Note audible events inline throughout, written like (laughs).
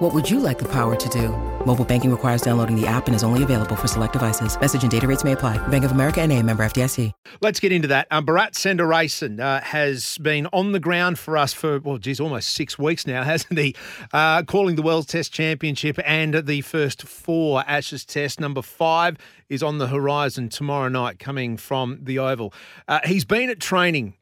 What would you like the power to do? Mobile banking requires downloading the app and is only available for select devices. Message and data rates may apply. Bank of America and a member FDIC. Let's get into that. Um, Bharat uh, has been on the ground for us for, well, geez, almost six weeks now, (laughs) hasn't he? Uh, calling the World Test Championship and the first four Ashes Test. Number five is on the horizon tomorrow night coming from the Oval. Uh, he's been at training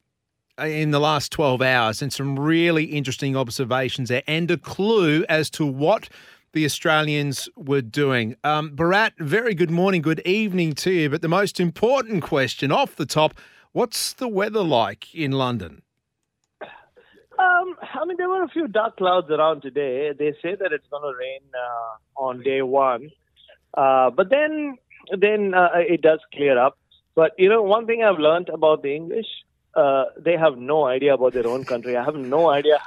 in the last 12 hours and some really interesting observations there and a clue as to what the Australians were doing. Um, Bharat, very good morning, good evening to you. But the most important question off the top what's the weather like in London? Um, I mean, there were a few dark clouds around today. They say that it's going to rain uh, on day one, uh, but then then uh, it does clear up. But you know, one thing I've learned about the English uh, they have no idea about their own country. I have no idea.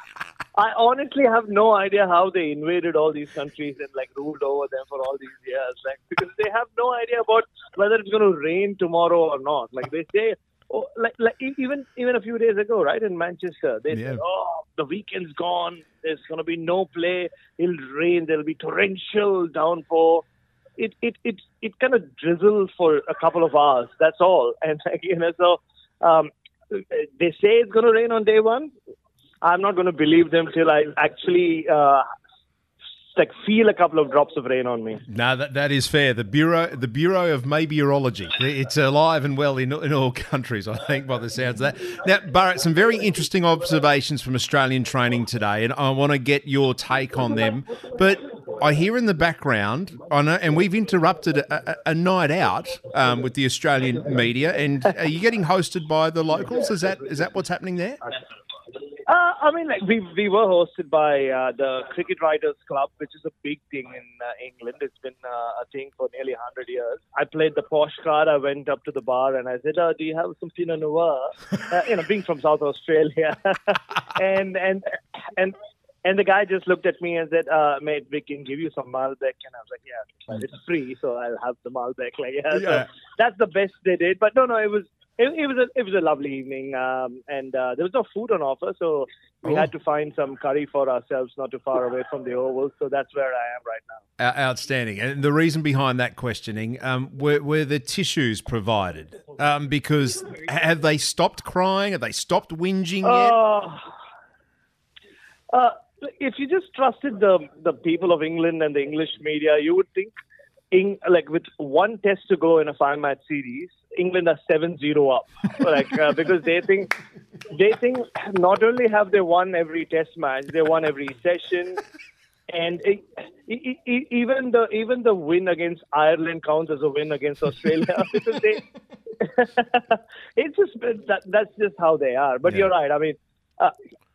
I honestly have no idea how they invaded all these countries and like ruled over them for all these years. Like because they have no idea about whether it's going to rain tomorrow or not. Like they say, oh, like like even even a few days ago, right in Manchester, they yeah. said, oh, the weekend's gone. There's going to be no play. It'll rain. There'll be torrential downpour. It it it it kind of drizzles for a couple of hours. That's all. (laughs) And you know, so um, they say it's going to rain on day one. I'm not going to believe them till I actually uh, like feel a couple of drops of rain on me. No, that, that is fair. The bureau, the Bureau of Meteorology, it's alive and well in, in all countries. I think by the sounds of that. Now, Bharat, some very interesting observations from Australian training today, and I want to get your take on them. But I hear in the background, I know, and we've interrupted a, a, a night out um, with the Australian media. And are you getting hosted by the locals? Is that is that what's happening there? Uh, I mean, like we we were hosted by uh, the Cricket Writers Club, which is a big thing in uh, England. It's been uh, a thing for nearly hundred years. I played the posh card. I went up to the bar and I said, oh, "Do you have some Pinot Noir?" (laughs) Uh, you know, being from South Australia, (laughs) and and and and the guy just looked at me and said, uh, "Mate, we can give you some Malbec." And I was like, "Yeah, it's free, so I'll have the Malbec." Like, yeah, yeah. So that's the best they did. But no, no, it was it, it was a it was a lovely evening, um, and uh, there was no food on offer, so we oh. had to find some curry for ourselves, not too far away from the Oval. So that's where I am right now. Outstanding. And the reason behind that questioning um, were, were the tissues provided? Um, because have they stopped crying? Have they stopped whinging yet? Uh, uh, if you just trusted the the people of England and the English media, you would think, in, like with one test to go in a five match series, England are 7-0 up, (laughs) like uh, because they think they think not only have they won every test match, they won every session, and it, it, it, even the even the win against Ireland counts as a win against Australia (laughs) because they. (laughs) it's just that that's just how they are. But yeah. you're right. I mean, uh,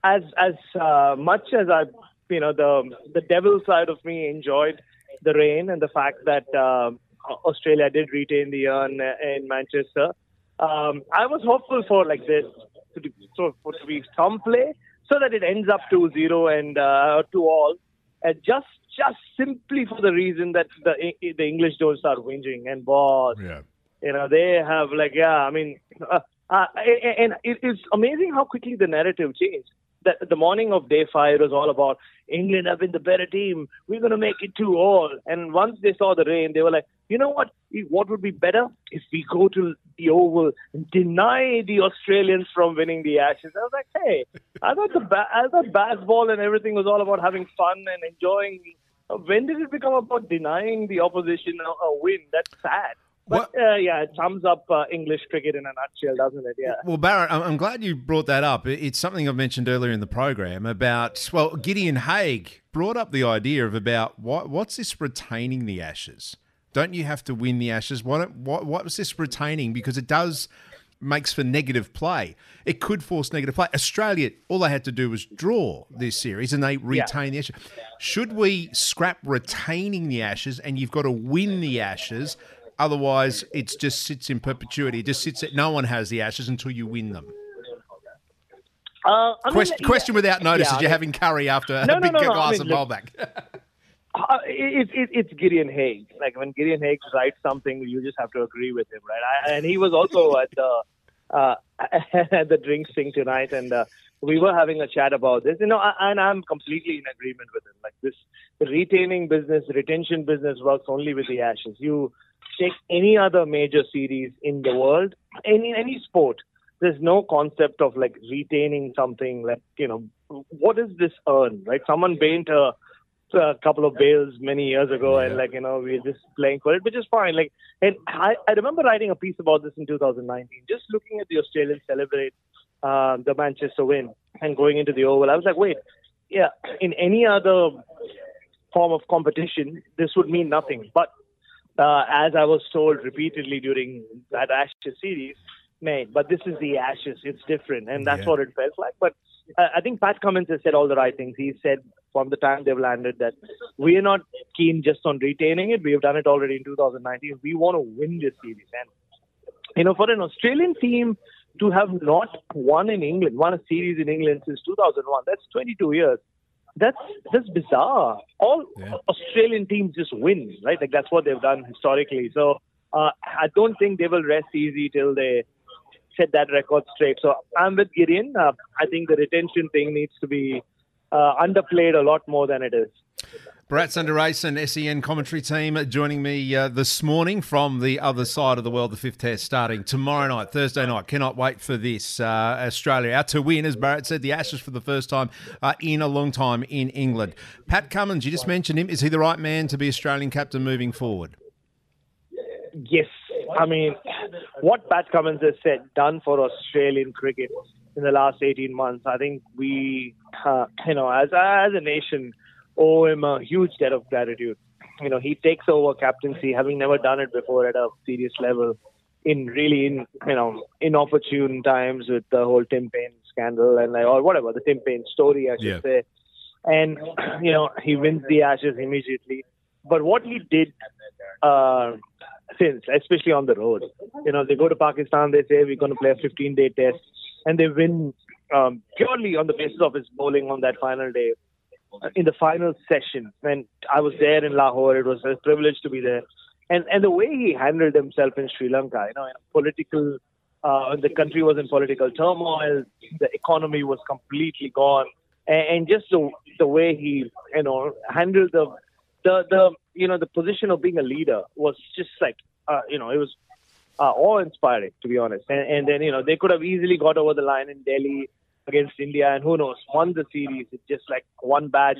as as uh, much as I, you know, the the devil side of me enjoyed the rain and the fact that uh, Australia did retain the urn in Manchester. Um, I was hopeful for like this to be, so for to be some play so that it ends up 2-0 and uh, 2 all, and just just simply for the reason that the the English don't start whinging and boss. Yeah. You know they have like yeah. I mean, uh, uh, and it is amazing how quickly the narrative changed the, the morning of day five was all about England have been the better team. We're going to make it two all. And once they saw the rain, they were like, you know what? What would be better if we go to the Oval and deny the Australians from winning the Ashes? I was like, hey, I thought the ba- I thought Bazball and everything was all about having fun and enjoying. When did it become about denying the opposition a win? That's sad. But uh, yeah, it sums up uh, English cricket in a nutshell, doesn't it? Yeah. Well, Bharat, I'm glad you brought that up. It's something I've mentioned earlier in the program about. Well, Gideon Haigh brought up the idea of about what what's this retaining the Ashes? Don't you have to win the Ashes? What what what's this retaining? Because it does makes for negative play. It could force negative play. Australia, all they had to do was draw this series and they retain yeah. the Ashes. Should we scrap retaining the Ashes and you've got to win the Ashes otherwise it just sits in perpetuity. It just sits at no one has the Ashes until you win them. Uh, I mean, question, yeah, question without notice yeah, is you're having curry after No, a big no, no, I glass mean, of Malbec. (laughs) Uh, it, it, it's Gideon Haigh. Like when Gideon Haigh writes something, you just have to agree with him, right? I, and he was also (laughs) at the uh, (laughs) at the drinks thing tonight, and uh, we were having a chat about this. You know, I, and I'm completely in agreement with him. Like this, retaining business, retention business works only with the Ashes. You take any other major series in the world, any any sport. There's no concept of like retaining something. Like you know, what does this urn? Right? Someone banked a a couple of bails many years ago, and like you know, we we're just playing for it, which is fine. Like, and I, I remember writing a piece about this in 2019. Just looking at the Australians celebrate uh, the Manchester win and going into the Oval, I was like, wait, yeah, in any other form of competition, this would mean nothing. But uh, as I was told repeatedly during that Ashes series, man, but this is the Ashes. It's different, and that's Yeah. what it felt like. But uh, I think Pat Cummins has said all the right things. He said from the time they've landed that we are not keen just on retaining it. We have done it already in 2019. We want to win this series, and you know, for an Australian team to have not won in England, won a series in England since 2001, that's 22 years. That's that's bizarre. All Yeah. Australian teams just win, right? Like that's what they've done historically. So uh, I don't think they will rest easy till they set that record straight. So I'm with Gideon. Uh, I think the retention thing needs to be uh, underplayed a lot more than it is. Bharat Sundaresan, SEN commentary team, joining me uh, this morning from the other side of the world. The fifth test starting tomorrow night, Thursday night. Cannot wait for this. Uh, Australia out to win, as Bharat said, the Ashes for the first time uh, in a long time in England. Pat Cummins, you just mentioned him. Is he the right man to be Australian captain moving forward? Yes. I mean, what Pat Cummins has said, done for Australian cricket in the last 18 months, I think we, uh, you know, as, as a nation, owe him a huge debt of gratitude. You know, he takes over captaincy, having never done it before at a serious level, in really, in you know, inopportune times with the whole Tim Paine scandal and like, or whatever the Tim Paine story, I should Yeah. say. And (clears throat) you know, he wins the Ashes immediately. But what he did uh, since, especially on the road. You know, they go to Pakistan, they say we're going to play a 15 day test, and they win um, purely on the basis of his bowling on that final day. Uh, In the final session, when I was there in Lahore, it was a privilege to be there. And and the way he handled himself in Sri Lanka, you know, in political, uh, the country was in political turmoil, the economy was completely gone, and, and just the the way he, you know, handled the the the you know the position of being a leader was just like uh, you know it was uh, awe inspiring to be honest and, and then you know they could have easily got over the line in Delhi against India and who knows won the series it's just like one bad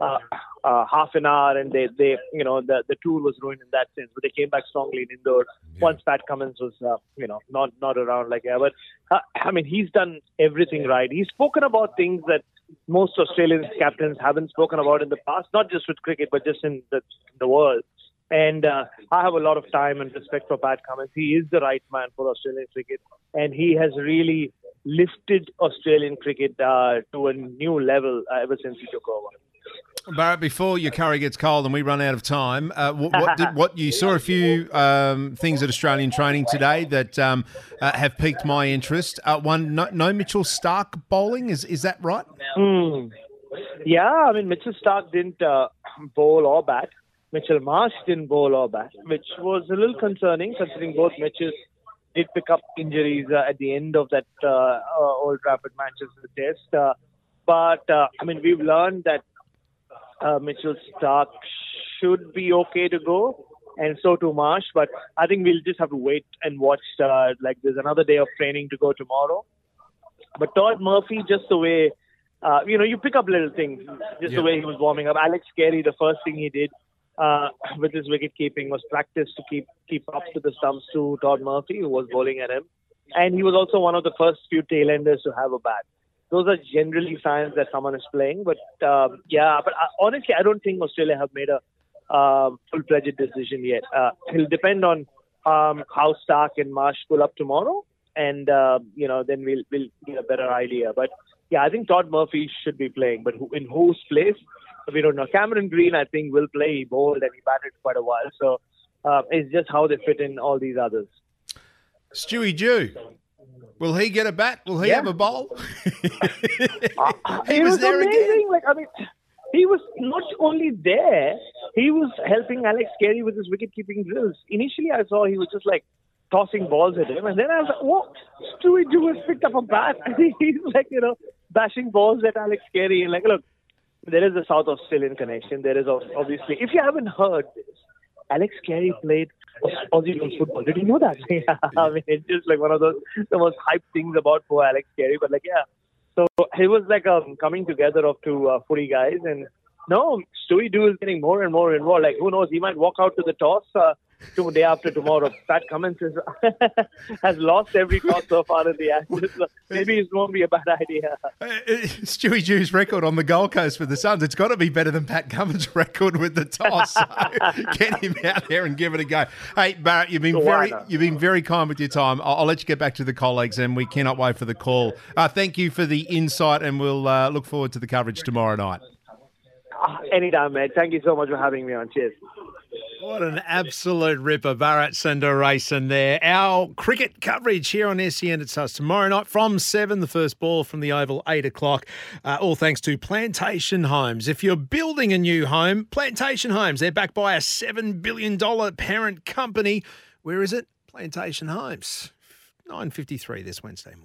uh, uh, half an hour and they they you know the the tour was ruined in that sense but they came back strongly in Indore once Pat Cummins was uh, you know not not around like ever. uh, I mean he's done everything right he's spoken about things that most Australian captains haven't spoken about in the past, not just with cricket, but just in the, the world. And uh, I have a lot of time and respect for Pat Cummins. He is the right man for Australian cricket, and he has really lifted Australian cricket uh, to a new level uh, ever since he took over. Bharat, before your curry gets cold and we run out of time, uh, what, what, did, (laughs) what you saw a few um, things at Australian training today that um, uh, have piqued my interest. Uh, one, no, no Mitchell Starc bowling, is is that right? Hmm. Yeah, I mean Mitchell Starc didn't uh, bowl or bat. Mitchell Marsh didn't bowl or bat, which was a little concerning considering both Mitchells did pick up injuries uh, at the end of that uh, uh, Old Trafford Manchester test. Uh, but uh, I mean, we've learned that uh, Mitchell Starc should be okay to go, and so too Marsh. But I think we'll just have to wait and watch. Uh, like there's another day of training to go tomorrow. But Todd Murphy, just the way, uh, you know, you pick up little things, just Yeah. the way he was warming up. Alex Carey, the first thing he did uh, with his wicket keeping was practice to keep keep up to the stumps to Todd Murphy, who was bowling at him, and he was also one of the first few tailenders to have a bat. Those are generally signs that someone is playing. But um, yeah, but uh, honestly, I don't think Australia have made a um, full-fledged decision yet. Uh, it'll depend on um, how Starc and Marsh pull up tomorrow, and uh, you know then we'll we'll get a better idea. But yeah, I think Todd Murphy should be playing, but who, in whose place we don't know. Cameron Green, I think, will play. He bowled and he batted quite a while, so Uh, it's just how they fit in all these others. Stewie Dew. Will he get a bat? Will he Yeah. have a bowl? (laughs) (laughs) Uh, he it was, was, there amazing. again. Like I mean, he was not only there, he was helping Alex Carey with his wicket keeping drills. Initially, I saw he was just like tossing balls at him, and then I was like, "What?" Stewie Dew has picked up a bat. and (laughs) He's like you know bashing balls at Alex Carey, and like, look, there is a South Australian connection. There is ob- obviously, if you haven't heard this, Alex Carey played Aus- Aussie rules football. Did you know that? (laughs) yeah. I mean, it's just like one of those the most hyped things about poor Alex Carey. But like, yeah. So it was like a coming together of two uh, footy guys, and no, Stewie Dew is getting more and more involved. Like, who knows? He might walk out to the toss uh, to day after tomorrow. Pat Cummins is, (laughs) has lost every toss so far in the Ashes. So maybe it won't be a bad idea. Uh, uh, Stewie Dew's record on the Gold Coast for the Suns, it's got to be better than Pat Cummins' (laughs) record with the toss. So (laughs) get him out there and give it a go. Hey, Bharat, you've been Why very you've been very kind with your time. I'll, I'll let you get back to the colleagues, and we cannot wait for the call. Uh, thank you for the insight, and we'll uh, look forward to the coverage tomorrow night. Ah, anytime, mate. Thank you so much for having me on. Cheers. What an absolute ripper, Bharat Sundaresan there. Our cricket coverage here on SEN. It starts tomorrow night from 7, the first ball from the Oval, 8 o'clock. Uh, all thanks to Plantation Homes. If you're building a new home, Plantation Homes, they're backed by a $7 billion parent company. Where is it? Plantation Homes. 9.53 this Wednesday morning.